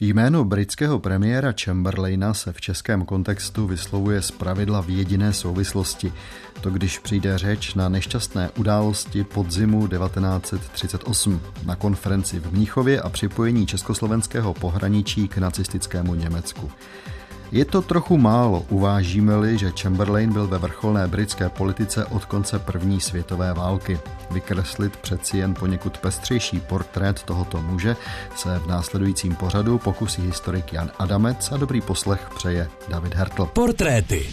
Jméno britského premiéra Chamberlaina se v českém kontextu vyslovuje z pravidla v jediné souvislosti. To když přijde řeč na nešťastné události podzimu 1938 na konferenci v Mnichově a připojení československého pohraničí k nacistickému Německu. Je to trochu málo, uvážíme-li, že Chamberlain byl ve vrcholné britské politice od konce první světové války. Vykreslit přeci jen poněkud pestřejší portrét tohoto muže se v následujícím pořadu pokusí historik Jan Adamec a dobrý poslech přeje David Hertl. Portréty.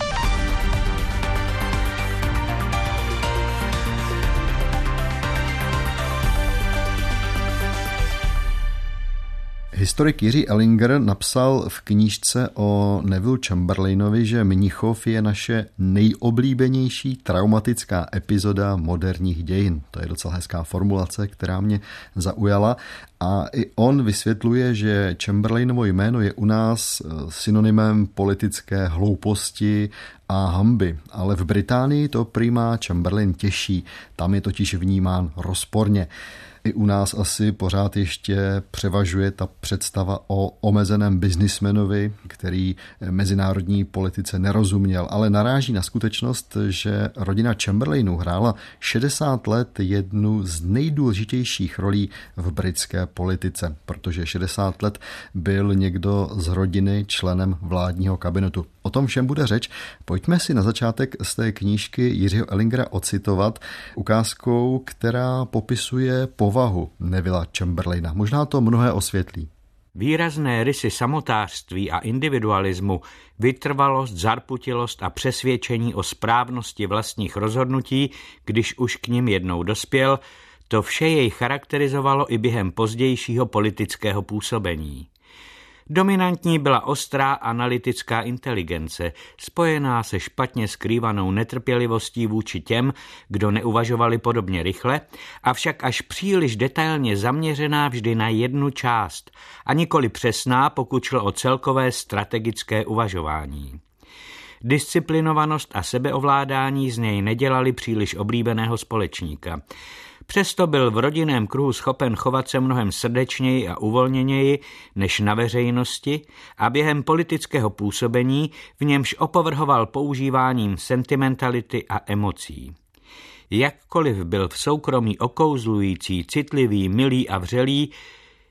Historik Jiří Ellinger napsal v knížce o Neville Chamberlainovi, že Mnichov je naše nejoblíbenější traumatická epizoda moderních dějin. To je docela hezká formulace, která mě zaujala. A i on vysvětluje, že Chamberlainovo jméno je u nás eh, synonymem politické hlouposti a hamby, ale v Británii to prýmá Chamberlain těší, tam je totiž vnímán rozporně. I u nás asi pořád ještě převažuje ta představa o omezeném biznismenovi, který mezinárodní politice nerozuměl, ale naráží na skutečnost, že rodina Chamberlainu hrála 60 let jednu z nejdůležitějších rolí v britské politice, protože 60 let byl někdo z rodiny členem vládního kabinetu. O tom všem bude řeč. Pojďme si na začátek z té knížky Jiřího Ellingera ocitovat ukázkou, která popisuje povahu Nevilla Chamberlaina. Možná to mnohé osvětlí. Výrazné rysy samotářství a individualismu, vytrvalost, zarputilost a přesvědčení o správnosti vlastních rozhodnutí, když už k ním jednou dospěl, to vše jej charakterizovalo i během pozdějšího politického působení. Dominantní byla ostrá analytická inteligence, spojená se špatně skrývanou netrpělivostí vůči těm, kdo neuvažovali podobně rychle, avšak až příliš detailně zaměřená vždy na jednu část a nikoli přesná, pokud šlo o celkové strategické uvažování. Disciplinovanost a sebeovládání z něj nedělali příliš oblíbeného společníka. Přesto byl v rodinném kruhu schopen chovat se mnohem srdečněji a uvolněněji než na veřejnosti a během politického působení v němž opovrhoval používáním sentimentality a emocí. Jakkoliv byl v soukromí okouzlující, citlivý, milý a vřelý,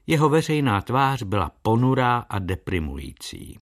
jeho veřejná tvář byla ponurá a deprimující.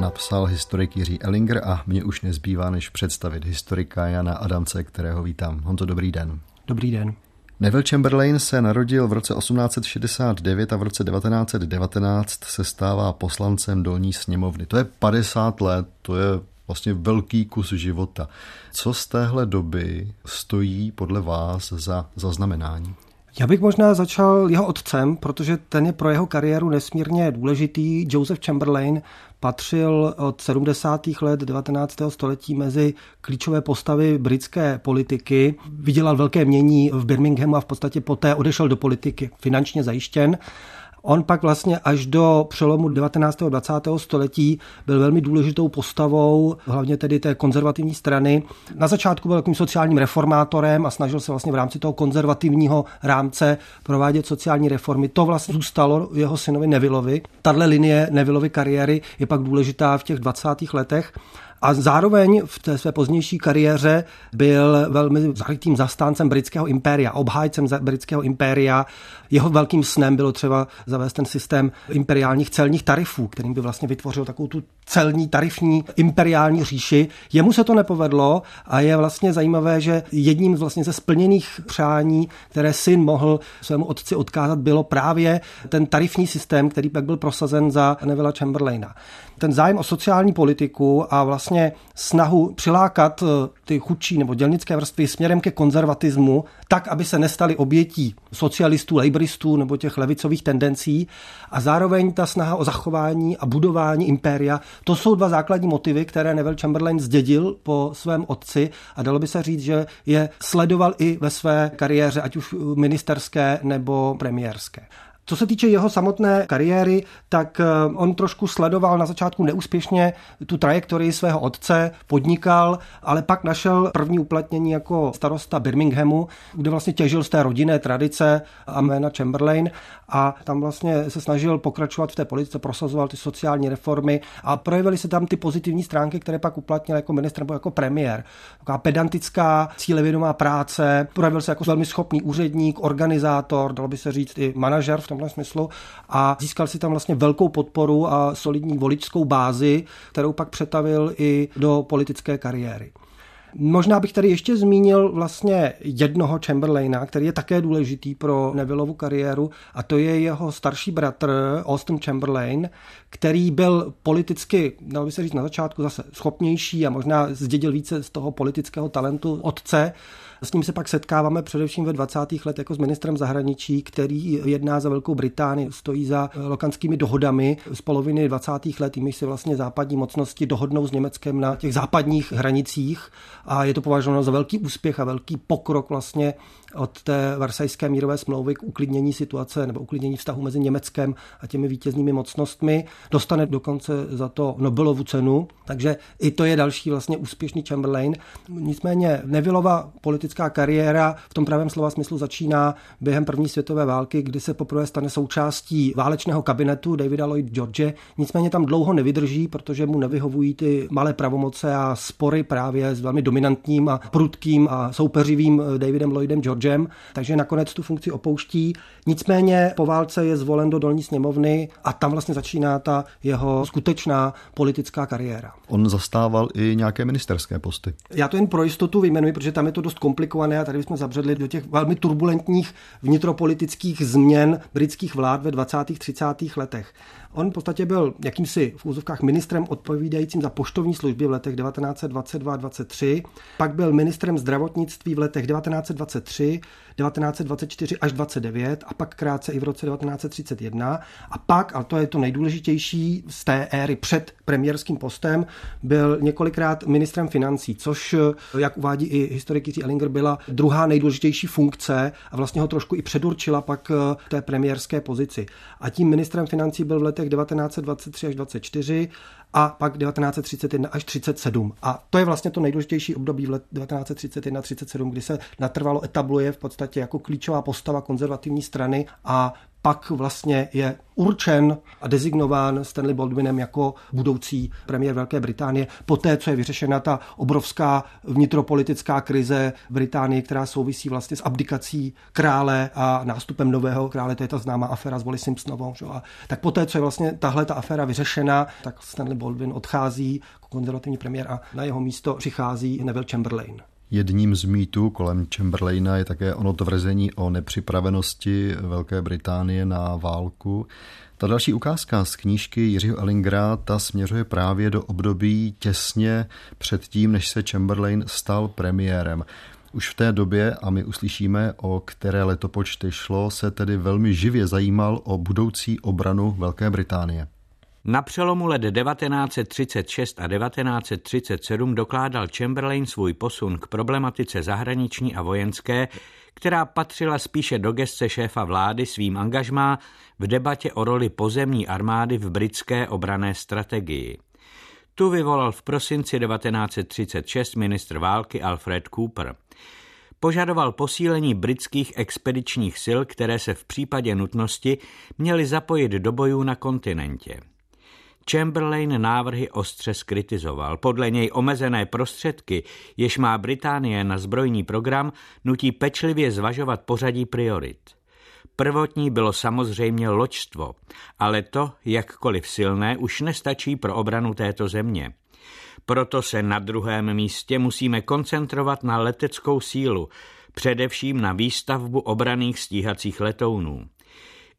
Napsal historik Jiří Ellinger a mě už nezbývá, než představit historika Jana Adamce, kterého vítám. Honto, dobrý den. Dobrý den. Neville Chamberlain se narodil v roce 1869 a v roce 1919 se stává poslancem dolní sněmovny. To je 50 let, to je vlastně velký kus života. Co z téhle doby stojí podle vás za zaznamenání? Já bych možná začal jeho otcem, protože ten je pro jeho kariéru nesmírně důležitý. Joseph Chamberlain patřil od 70. let 19. století mezi klíčové postavy britské politiky. Vydělal velké mění v Birminghamu a v podstatě poté odešel do politiky, finančně zajištěn. On pak vlastně až do přelomu 19. a 20. století byl velmi důležitou postavou, hlavně tedy té konzervativní strany. Na začátku byl takovým sociálním reformátorem a snažil se vlastně v rámci toho konzervativního rámce provádět sociální reformy. To vlastně zůstalo jeho synovi Nevilovi. Tahle linie Nevilovy kariéry je pak důležitá v těch 20. letech. A zároveň v té své pozdější kariéře byl velmi zarytým zastáncem britského impéria, obhájcem britského impéria. Jeho velkým snem bylo třeba zavést ten systém imperiálních celních tarifů, kterým by vlastně vytvořil takovou tu celní tarifní imperiální říši. Jemu se to nepovedlo a je vlastně zajímavé, že jedním z vlastně ze splněných přání, které syn mohl svému otci odkázat, bylo právě ten tarifní systém, který pak byl prosazen za Neville Chamberlaina ten zájem o sociální politiku a vlastně snahu přilákat eh, ty chudší nebo dělnické vrstvy směrem ke konzervatismu, tak, aby se nestali obětí socialistů, laboristů nebo těch levicových tendencí a zároveň ta snaha o zachování a budování impéria, to jsou dva základní motivy, které Neville Chamberlain zdědil po svém otci a dalo by se říct, že je sledoval i ve své kariéře, ať už ministerské nebo premiérské. Co se týče jeho samotné kariéry, tak eh, on trošku sledoval na začátku neúspěšně tu trajektorii svého otce, podnikal, ale pak našel první uplatnění jako starosta Birminghamu, kde vlastně těžil z té rodinné tradice a jména Chamberlain a tam vlastně se snažil pokračovat v té politice, prosazoval ty sociální reformy a projevily se tam ty pozitivní stránky, které pak uplatnil jako ministr nebo jako premiér. Taková pedantická, cílevědomá práce, projevil se jako velmi schopný úředník, organizátor, dalo by se říct i manažer v tomhle smyslu a získal si tam vlastně velkou podporu a solidní voličskou bázi, kterou pak přetavil i do politické kariéry. Možná bych tady ještě zmínil vlastně jednoho Chamberlaina, který je také důležitý pro Nevillovu kariéru a to je jeho starší bratr Austin Chamberlain, který byl politicky, dalo by se říct na začátku zase schopnější a možná zdědil více z toho politického talentu otce, s ním se pak setkáváme především ve 20. letech jako s ministrem zahraničí, který jedná za Velkou Británii, stojí za lokanskými dohodami z poloviny 20. let, jimiž se vlastně západní mocnosti dohodnou s Německem na těch západních hranicích a je to považováno za velký úspěch a velký pokrok vlastně od té Varsajské mírové smlouvy k uklidnění situace nebo uklidnění vztahu mezi Německem a těmi vítěznými mocnostmi. Dostane dokonce za to Nobelovu cenu, takže i to je další vlastně úspěšný Chamberlain. Nicméně Nevillova politická kariéra v tom pravém slova smyslu začíná během první světové války, kdy se poprvé stane součástí válečného kabinetu Davida Lloyd George. Nicméně tam dlouho nevydrží, protože mu nevyhovují ty malé pravomoce a spory právě s velmi dominantním a prudkým a soupeřivým Davidem Lloydem George Georgem, takže nakonec tu funkci opouští. Nicméně po válce je zvolen do dolní sněmovny a tam vlastně začíná ta jeho skutečná politická kariéra. On zastával i nějaké ministerské posty. Já to jen pro jistotu vyjmenuji, protože tam je to dost komplikované a tady jsme zabředli do těch velmi turbulentních vnitropolitických změn britských vlád ve 20. 30. letech. On v podstatě byl jakýmsi v úzovkách ministrem odpovídajícím za poštovní služby v letech 1922-23, pak byl ministrem zdravotnictví v letech 1923, 1924 až 29 a pak krátce i v roce 1931 a pak, a to je to nejdůležitější z té éry před premiérským postem, byl několikrát ministrem financí, což, jak uvádí i historik Jiří Ellinger, byla druhá nejdůležitější funkce a vlastně ho trošku i předurčila pak té premiérské pozici. A tím ministrem financí byl v letech 1923 až 24 a pak 1931 až 37. A to je vlastně to nejdůležitější období v let 1931-37, kdy se natrvalo etabluje v podstatě jako klíčová postava konzervativní strany a pak vlastně je určen a designován Stanley Baldwinem jako budoucí premiér Velké Británie, poté, co je vyřešena ta obrovská vnitropolitická krize Británii, která souvisí vlastně s abdikací krále a nástupem nového krále, to je ta známá aféra s Wally Simpsonovou. Že? A tak poté, co je vlastně tahle ta aféra vyřešena, tak Stanley Baldwin odchází jako konzervativní premiér a na jeho místo přichází Neville Chamberlain. Jedním z mýtů kolem Chamberlaina je také ono tvrzení o nepřipravenosti Velké Británie na válku. Ta další ukázka z knížky Jiřího Ellingera, ta směřuje právě do období těsně před tím, než se Chamberlain stal premiérem. Už v té době, a my uslyšíme, o které letopočty šlo, se tedy velmi živě zajímal o budoucí obranu Velké Británie. Na přelomu let 1936 a 1937 dokládal Chamberlain svůj posun k problematice zahraniční a vojenské, která patřila spíše do gestce šéfa vlády svým angažmá v debatě o roli pozemní armády v britské obrané strategii. Tu vyvolal v prosinci 1936 ministr války Alfred Cooper. Požadoval posílení britských expedičních sil, které se v případě nutnosti měly zapojit do bojů na kontinentě. Chamberlain návrhy ostře skritizoval. Podle něj omezené prostředky, jež má Británie na zbrojní program, nutí pečlivě zvažovat pořadí priorit. Prvotní bylo samozřejmě loďstvo, ale to, jakkoliv silné, už nestačí pro obranu této země. Proto se na druhém místě musíme koncentrovat na leteckou sílu, především na výstavbu obraných stíhacích letounů.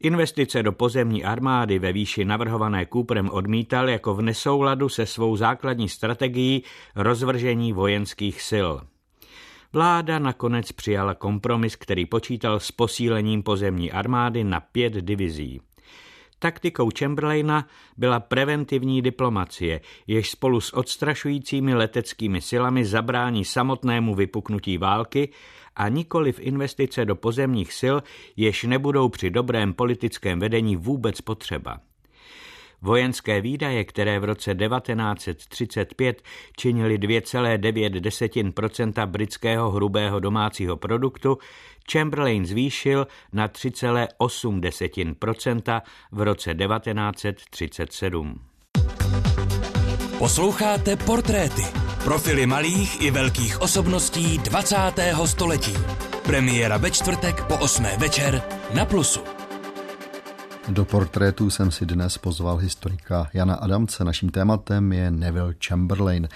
Investice do pozemní armády ve výši navrhované Cooperem odmítal jako v nesouladu se svou základní strategií rozvržení vojenských sil. Vláda nakonec přijala kompromis, který počítal s posílením pozemní armády na pět divizí. Taktikou Chamberlaina byla preventivní diplomacie, jež spolu s odstrašujícími leteckými silami zabrání samotnému vypuknutí války a nikoli v investice do pozemních sil, jež nebudou při dobrém politickém vedení vůbec potřeba. Vojenské výdaje, které v roce 1935 činily 2,9% britského hrubého domácího produktu, Chamberlain zvýšil na 3,8% v roce 1937. Posloucháte portréty, profily malých i velkých osobností 20. století. Premiéra ve čtvrtek po 8. večer na Plusu. Do portrétu jsem si dnes pozval historika Jana Adamce. Naším tématem je Neville Chamberlain.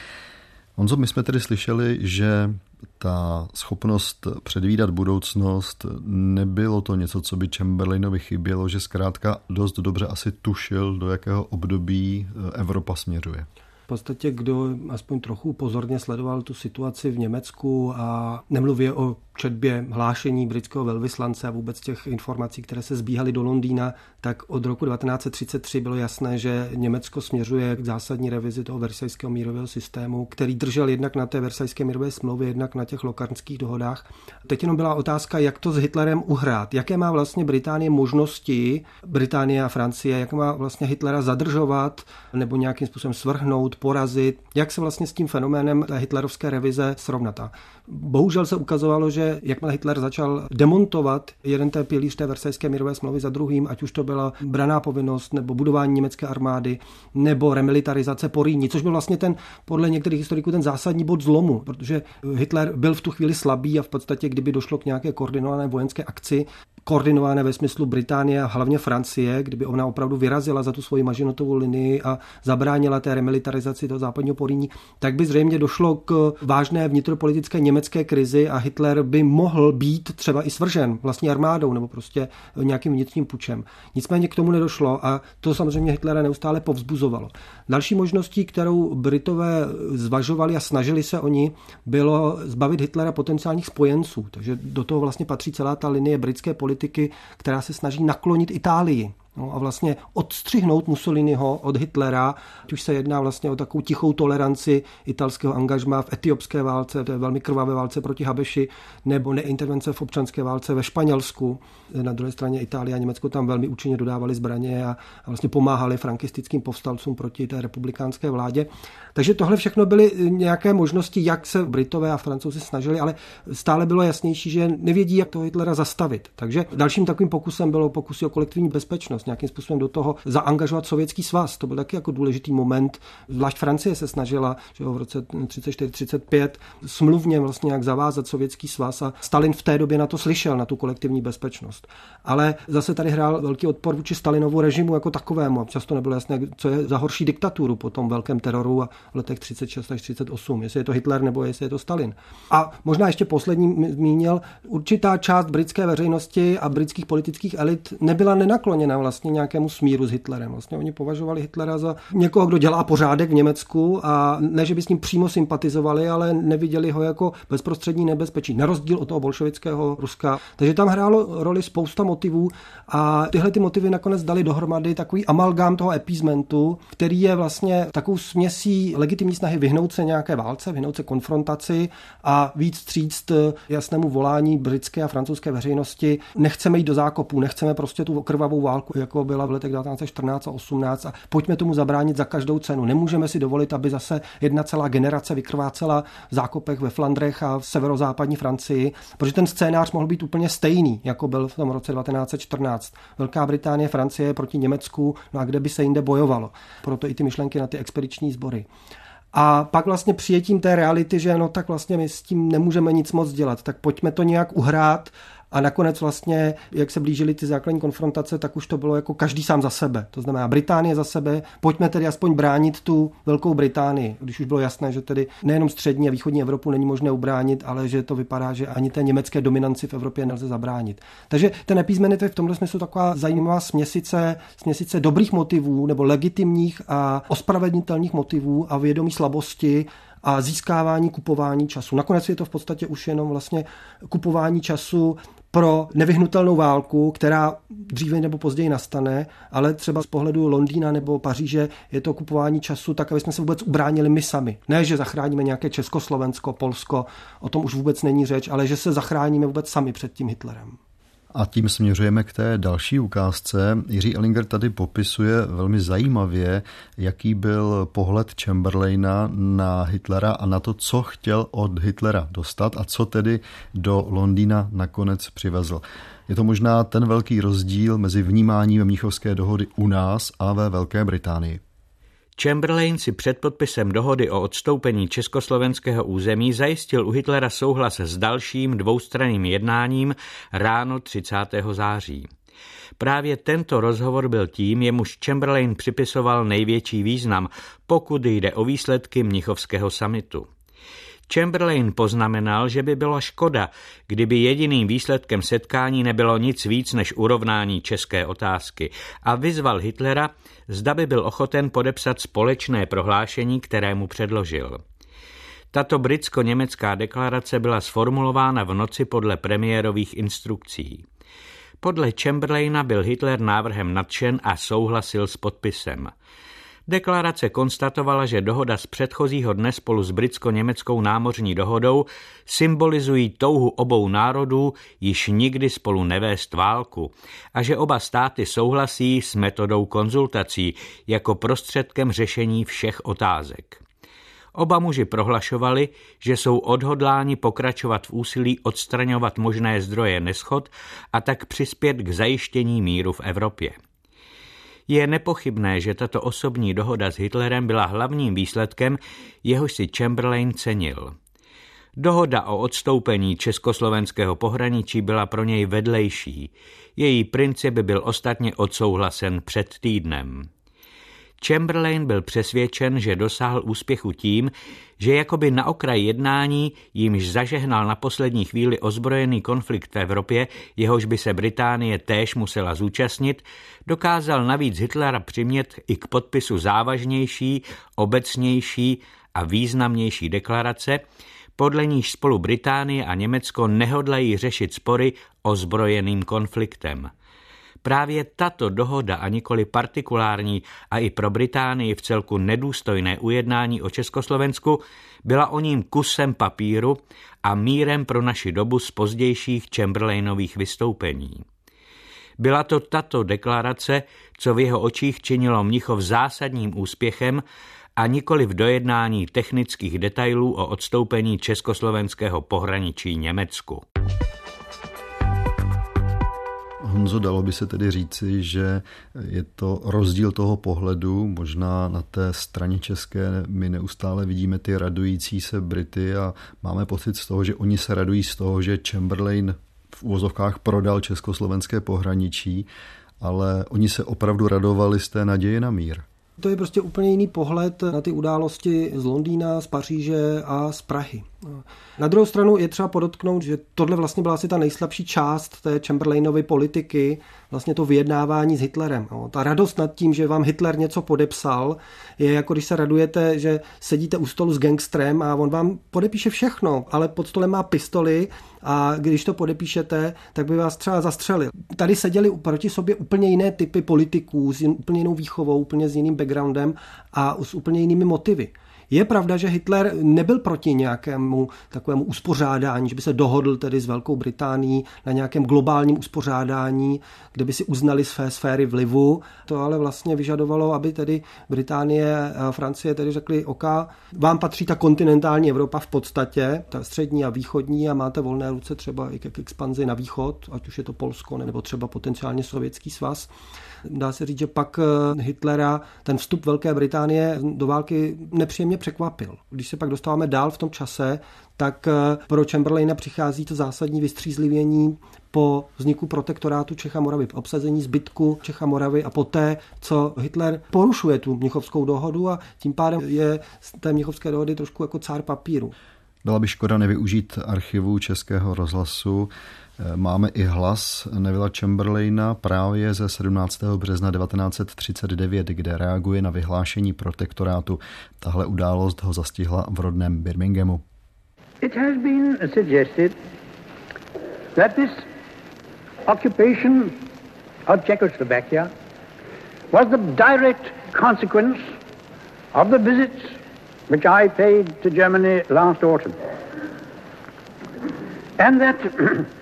Honzo, my jsme tedy slyšeli, že ta schopnost předvídat budoucnost, nebylo to něco, co by Chamberlainovi chybělo, že zkrátka dost dobře asi tušil, do jakého období Evropa směřuje. V podstatě, kdo aspoň trochu pozorně sledoval tu situaci v Německu a nemluvě o četbě hlášení britského velvyslance a vůbec těch informací, které se zbíhaly do Londýna, tak od roku 1933 bylo jasné, že Německo směřuje k zásadní revizi toho versajského mírového systému, který držel jednak na té versajské mírové smlouvě, jednak na těch lokarnských dohodách. Teď jenom byla otázka, jak to s Hitlerem uhrát. Jaké má vlastně Británie možnosti, Británie a Francie, jak má vlastně Hitlera zadržovat nebo nějakým způsobem svrhnout, porazit, jak se vlastně s tím fenoménem té hitlerovské revize srovnat. A bohužel se ukazovalo, že jakmile Hitler začal demontovat jeden té pilíř té versajské mírové smlouvy za druhým, ať už to byla braná povinnost, nebo budování německé armády, nebo remilitarizace Poríní, což byl vlastně ten, podle některých historiků, ten zásadní bod zlomu, protože Hitler byl v tu chvíli slabý a v podstatě, kdyby došlo k nějaké koordinované vojenské akci, koordinované ve smyslu Británie a hlavně Francie, kdyby ona opravdu vyrazila za tu svoji mažinotovou linii a zabránila té remilitarizaci toho západního Poríní, tak by zřejmě došlo k vážné vnitropolitické německé krizi a Hitler by mohl být třeba i svržen vlastní armádou nebo prostě nějakým vnitřním pučem. Nicméně k tomu nedošlo a to samozřejmě Hitlera neustále povzbuzovalo. Další možností, kterou Britové zvažovali a snažili se oni, bylo zbavit Hitlera potenciálních spojenců. Takže do toho vlastně patří celá ta linie britské politiky, která se snaží naklonit Itálii No a vlastně odstřihnout Mussoliniho od Hitlera, ať už se jedná vlastně o takovou tichou toleranci italského angažma v etiopské válce, je velmi krvavé válce proti Habeši, nebo neintervence v občanské válce ve Španělsku. Na druhé straně Itálie a Německo tam velmi účinně dodávali zbraně a, a vlastně pomáhali frankistickým povstalcům proti té republikánské vládě. Takže tohle všechno byly nějaké možnosti, jak se Britové a Francouzi snažili, ale stále bylo jasnější, že nevědí, jak toho Hitlera zastavit. Takže dalším takovým pokusem bylo pokusy o kolektivní bezpečnost nějakým způsobem do toho zaangažovat Sovětský svaz. To byl taky jako důležitý moment. Zvlášť Francie se snažila že v roce 34-35 smluvně vlastně jak zavázat Sovětský svaz a Stalin v té době na to slyšel, na tu kolektivní bezpečnost. Ale zase tady hrál velký odpor vůči Stalinovu režimu jako takovému. A často nebylo jasné, co je za horší diktaturu po tom velkém teroru a v letech 36 až 38, jestli je to Hitler nebo jestli je to Stalin. A možná ještě poslední zmínil, určitá část britské veřejnosti a britských politických elit nebyla nenakloněna vlastně vlastně nějakému smíru s Hitlerem. Vlastně oni považovali Hitlera za někoho, kdo dělá pořádek v Německu a ne, že by s ním přímo sympatizovali, ale neviděli ho jako bezprostřední nebezpečí, na rozdíl od toho bolševického Ruska. Takže tam hrálo roli spousta motivů a tyhle ty motivy nakonec dali dohromady takový amalgám toho epizmentu, který je vlastně takovou směsí legitimní snahy vyhnout se nějaké válce, vyhnout se konfrontaci a víc stříct jasnému volání britské a francouzské veřejnosti. Nechceme jít do zákopů, nechceme prostě tu krvavou válku jako byla v letech 1914 a 18 a pojďme tomu zabránit za každou cenu. Nemůžeme si dovolit, aby zase jedna celá generace vykrvácela v zákopech ve Flandrech a v severozápadní Francii, protože ten scénář mohl být úplně stejný, jako byl v tom roce 1914. Velká Británie, Francie proti Německu, no a kde by se jinde bojovalo. Proto i ty myšlenky na ty expediční sbory. A pak vlastně přijetím té reality, že no tak vlastně my s tím nemůžeme nic moc dělat, tak pojďme to nějak uhrát a nakonec vlastně, jak se blížily ty základní konfrontace, tak už to bylo jako každý sám za sebe. To znamená Británie za sebe, pojďme tedy aspoň bránit tu Velkou Británii, když už bylo jasné, že tedy nejenom střední a východní Evropu není možné ubránit, ale že to vypadá, že ani té německé dominanci v Evropě nelze zabránit. Takže ten epizmenit je v tomhle smyslu taková zajímavá směsice, směsice dobrých motivů nebo legitimních a ospravedlnitelných motivů a vědomí slabosti a získávání, kupování času. Nakonec je to v podstatě už jenom vlastně kupování času pro nevyhnutelnou válku, která dříve nebo později nastane, ale třeba z pohledu Londýna nebo Paříže je to kupování času tak, aby jsme se vůbec ubránili my sami. Ne, že zachráníme nějaké Československo, Polsko, o tom už vůbec není řeč, ale že se zachráníme vůbec sami před tím Hitlerem. A tím směřujeme k té další ukázce. Jiří Ellinger tady popisuje velmi zajímavě, jaký byl pohled Chamberlaina na Hitlera a na to, co chtěl od Hitlera dostat a co tedy do Londýna nakonec přivezl. Je to možná ten velký rozdíl mezi vnímáním Mnichovské dohody u nás a ve Velké Británii. Chamberlain si před podpisem dohody o odstoupení československého území zajistil u Hitlera souhlas s dalším dvoustranným jednáním ráno 30. září. Právě tento rozhovor byl tím, jemuž Chamberlain připisoval největší význam, pokud jde o výsledky Mnichovského samitu. Chamberlain poznamenal, že by byla škoda, kdyby jediným výsledkem setkání nebylo nic víc než urovnání české otázky a vyzval Hitlera, zda by byl ochoten podepsat společné prohlášení, kterému předložil. Tato britsko-německá deklarace byla sformulována v noci podle premiérových instrukcí. Podle Chamberlaina byl Hitler návrhem nadšen a souhlasil s podpisem. Deklarace konstatovala, že dohoda z předchozího dne spolu s britsko-německou námořní dohodou symbolizují touhu obou národů již nikdy spolu nevést válku a že oba státy souhlasí s metodou konzultací jako prostředkem řešení všech otázek. Oba muži prohlašovali, že jsou odhodláni pokračovat v úsilí odstraňovat možné zdroje neschod a tak přispět k zajištění míru v Evropě. Je nepochybné, že tato osobní dohoda s Hitlerem byla hlavním výsledkem, jehož si Chamberlain cenil. Dohoda o odstoupení československého pohraničí byla pro něj vedlejší. Její princip byl ostatně odsouhlasen před týdnem. Chamberlain byl přesvědčen, že dosáhl úspěchu tím, že jakoby na okraj jednání jimž zažehnal na poslední chvíli ozbrojený konflikt v Evropě, jehož by se Británie též musela zúčastnit, dokázal navíc Hitlera přimět i k podpisu závažnější, obecnější a významnější deklarace, podle níž spolu Británie a Německo nehodlají řešit spory ozbrojeným konfliktem. Právě tato dohoda a nikoli partikulární a i pro Británii v celku nedůstojné ujednání o Československu byla o ním kusem papíru a mírem pro naši dobu z pozdějších Chamberlainových vystoupení. Byla to tato deklarace, co v jeho očích činilo Mnichov zásadním úspěchem a nikoli v dojednání technických detailů o odstoupení československého pohraničí Německu. Honzo, dalo by se tedy říci, že je to rozdíl toho pohledu, možná na té straně české my neustále vidíme ty radující se Brity a máme pocit z toho, že oni se radují z toho, že Chamberlain v úvozovkách prodal československé pohraničí, ale oni se opravdu radovali z té naděje na mír. To je prostě úplně jiný pohled na ty události z Londýna, z Paříže a z Prahy. Na druhou stranu je třeba podotknout, že tohle vlastně byla asi ta nejslabší část té Chamberlainovy politiky, vlastně to vyjednávání s Hitlerem. Ta radost nad tím, že vám Hitler něco podepsal, je jako když se radujete, že sedíte u stolu s gangstrem a on vám podepíše všechno, ale pod stolem má pistoli a když to podepíšete, tak by vás třeba zastřelil. Tady seděli proti sobě úplně jiné typy politiků, s úplně jinou výchovou, úplně s jiným backgroundem a s úplně jinými motivy. Je pravda, že Hitler nebyl proti nějakému takovému uspořádání, že by se dohodl tedy s Velkou Británií na nějakém globálním uspořádání, kde by si uznali své sféry vlivu. To ale vlastně vyžadovalo, aby tedy Británie a Francie tedy řekli, OK, vám patří ta kontinentální Evropa v podstatě, ta střední a východní a máte volné ruce třeba i k expanzi na východ, ať už je to Polsko nebo třeba potenciálně Sovětský svaz. Dá se říct, že pak eh, Hitlera ten vstup Velké Británie do války nepříjemně překvapil. Když se pak dostáváme dál v tom čase, tak eh, pro Chamberlaina přichází to zásadní vystřízlivění po vzniku protektorátu Čecha Moravy, obsazení zbytku Čecha Moravy a poté, co Hitler porušuje tu Mnichovskou dohodu a tím pádem je z té Mnichovské dohody trošku jako cár papíru. Byla by škoda nevyužít archivu Českého rozhlasu Máme i hlas Nevilla Chamberlaina právě ze 17. března 1939, kde reaguje na vyhlášení protektorátu. Tahle událost ho zastihla v rodném Birminghamu. It has been suggested that this occupation of Czechoslovakia was the direct consequence of the visits which I paid to Germany last autumn. And that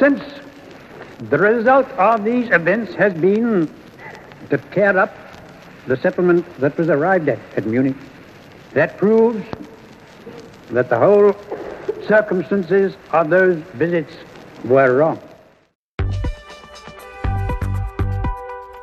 since the result of these events has been to tear up the settlement that was arrived at at Munich, that proves that the whole circumstances of those visits were wrong.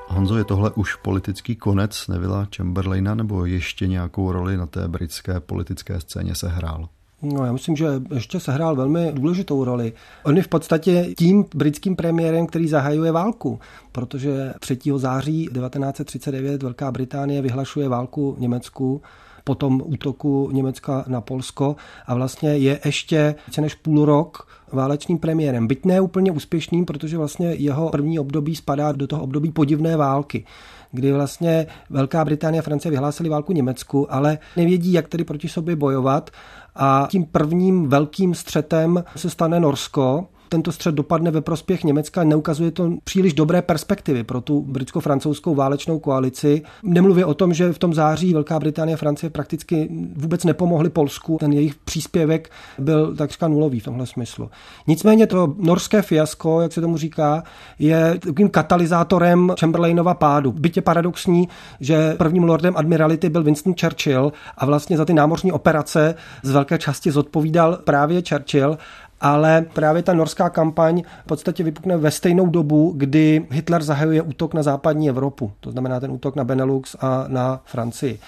Honzo, je tohle už politický konec Nevila Chamberlaina nebo ještě nějakou roli na té britské politické scéně se hrál? No, já myslím, že ještě se hrál velmi důležitou roli. On je v podstatě tím britským premiérem, který zahajuje válku, protože 3. září 1939 Velká Británie vyhlašuje válku Německu po tom útoku Německa na Polsko a vlastně je ještě více než půl rok válečným premiérem. Byť ne úplně úspěšným, protože vlastně jeho první období spadá do toho období podivné války kdy vlastně Velká Británie a Francie vyhlásili válku Německu, ale nevědí, jak tedy proti sobě bojovat. A tím prvním velkým střetem se stane Norsko, tento střed dopadne ve prospěch Německa, neukazuje to příliš dobré perspektivy pro tu britsko-francouzskou válečnou koalici. Nemluvě o tom, že v tom září Velká Británie a Francie prakticky vůbec nepomohli Polsku. Ten jejich příspěvek byl takřka nulový v tomhle smyslu. Nicméně to norské fiasko, jak se tomu říká, je takovým katalyzátorem Chamberlainova pádu. Byť je paradoxní, že prvním lordem admirality byl Winston Churchill a vlastně za ty námořní operace z velké části zodpovídal právě Churchill ale právě ta norská kampaň v podstatě vypukne ve stejnou dobu, kdy Hitler zahajuje útok na západní Evropu, to znamená ten útok na Benelux a na Francii.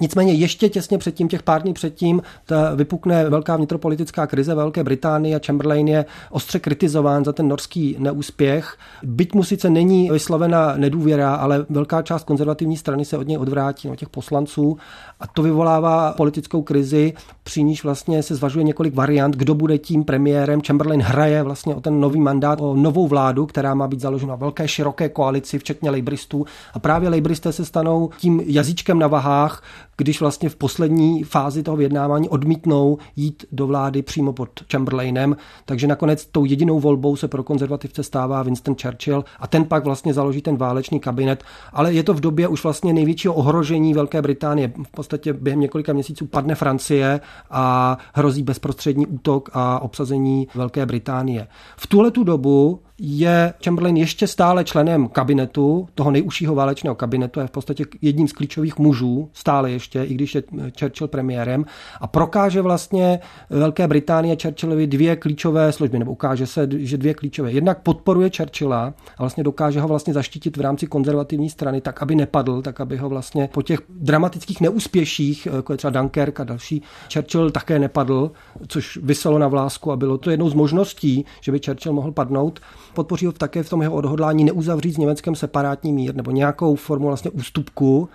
Nicméně ještě těsně předtím, těch pár dní předtím, ta vypukne velká vnitropolitická krize Velké Británie a Chamberlain je ostře kritizován za ten norský neúspěch. Byť mu sice není vyslovena nedůvěra, ale velká část konzervativní strany se od něj odvrátí, od těch poslanců a to vyvolává politickou krizi, při níž vlastně se zvažuje několik variant, kdo bude tím premiérem. Chamberlain hraje vlastně o ten nový mandát, o novou vládu, která má být založena na velké, široké koalici, včetně lejbristů. A právě lejbristé se stanou tím jazyčkem na vahách, když vlastně v poslední fázi toho vyjednávání odmítnou jít do vlády přímo pod Chamberlainem. Takže nakonec tou jedinou volbou se pro konzervativce stává Winston Churchill a ten pak vlastně založí ten válečný kabinet. Ale je to v době už vlastně největšího ohrožení Velké Británie. V podstatě během několika měsíců padne Francie a hrozí bezprostřední útok a obsazení Velké Británie. V tuhle tu dobu je Chamberlain ještě stále členem kabinetu, toho nejužšího válečného kabinetu, je v podstatě jedním z klíčových mužů, stále ještě, i když je Churchill premiérem, a prokáže vlastně Velké Británie Churchillovi dvě klíčové služby, nebo ukáže se, že dvě klíčové. Jednak podporuje Churchilla a vlastně dokáže ho vlastně zaštítit v rámci konzervativní strany, tak aby nepadl, tak aby ho vlastně po těch dramatických neúspěších, jako je třeba Dunkirk a další, Churchill také nepadl, což vyselo na vlásku a bylo to jednou z možností, že by Churchill mohl padnout podpoří ho také v tom jeho odhodlání neuzavřít s Německem separátní mír nebo nějakou formu vlastně ústupku.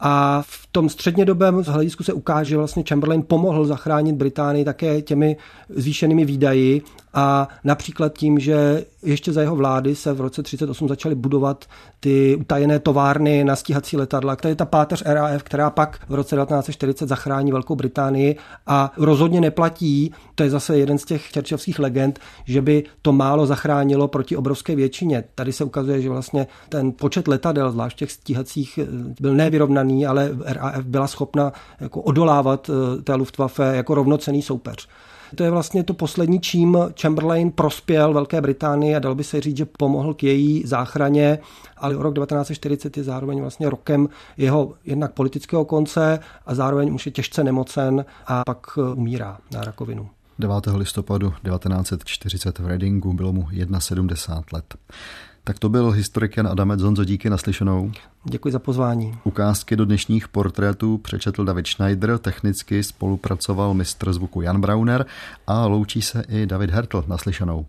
A v tom střednědobém hledisku se ukáže, vlastně Chamberlain pomohl zachránit Británii také těmi zvýšenými výdaji a například tím, že ještě za jeho vlády se v roce 38 začaly budovat ty utajené továrny na stíhací letadla. To je ta páteř RAF, která pak v roce 1940 zachrání Velkou Británii a rozhodně neplatí, to je zase jeden z těch čerčovských legend, že by to málo zachránilo proti obrovské většině. Tady se ukazuje, že vlastně ten počet letadel, zvlášť těch stíhacích, byl nevyrovnaný, ale RAF byla schopna jako odolávat eh, té Luftwaffe jako rovnocený soupeř. To je vlastně to poslední, čím Chamberlain prospěl Velké Británii a dal by se říct, že pomohl k její záchraně, ale rok 1940 je zároveň vlastně rokem jeho jednak politického konce a zároveň už je těžce nemocen a pak umírá na rakovinu. 9. listopadu 1940 v Readingu bylo mu 71 let. Tak to byl historik Jan Adamec. Honzo, díky naslyšenou. Děkuji za pozvání. Ukázky do dnešních portrétů přečetl David Schneider, technicky spolupracoval mistr zvuku Jan Brauner a loučí se i David Hertl naslyšenou.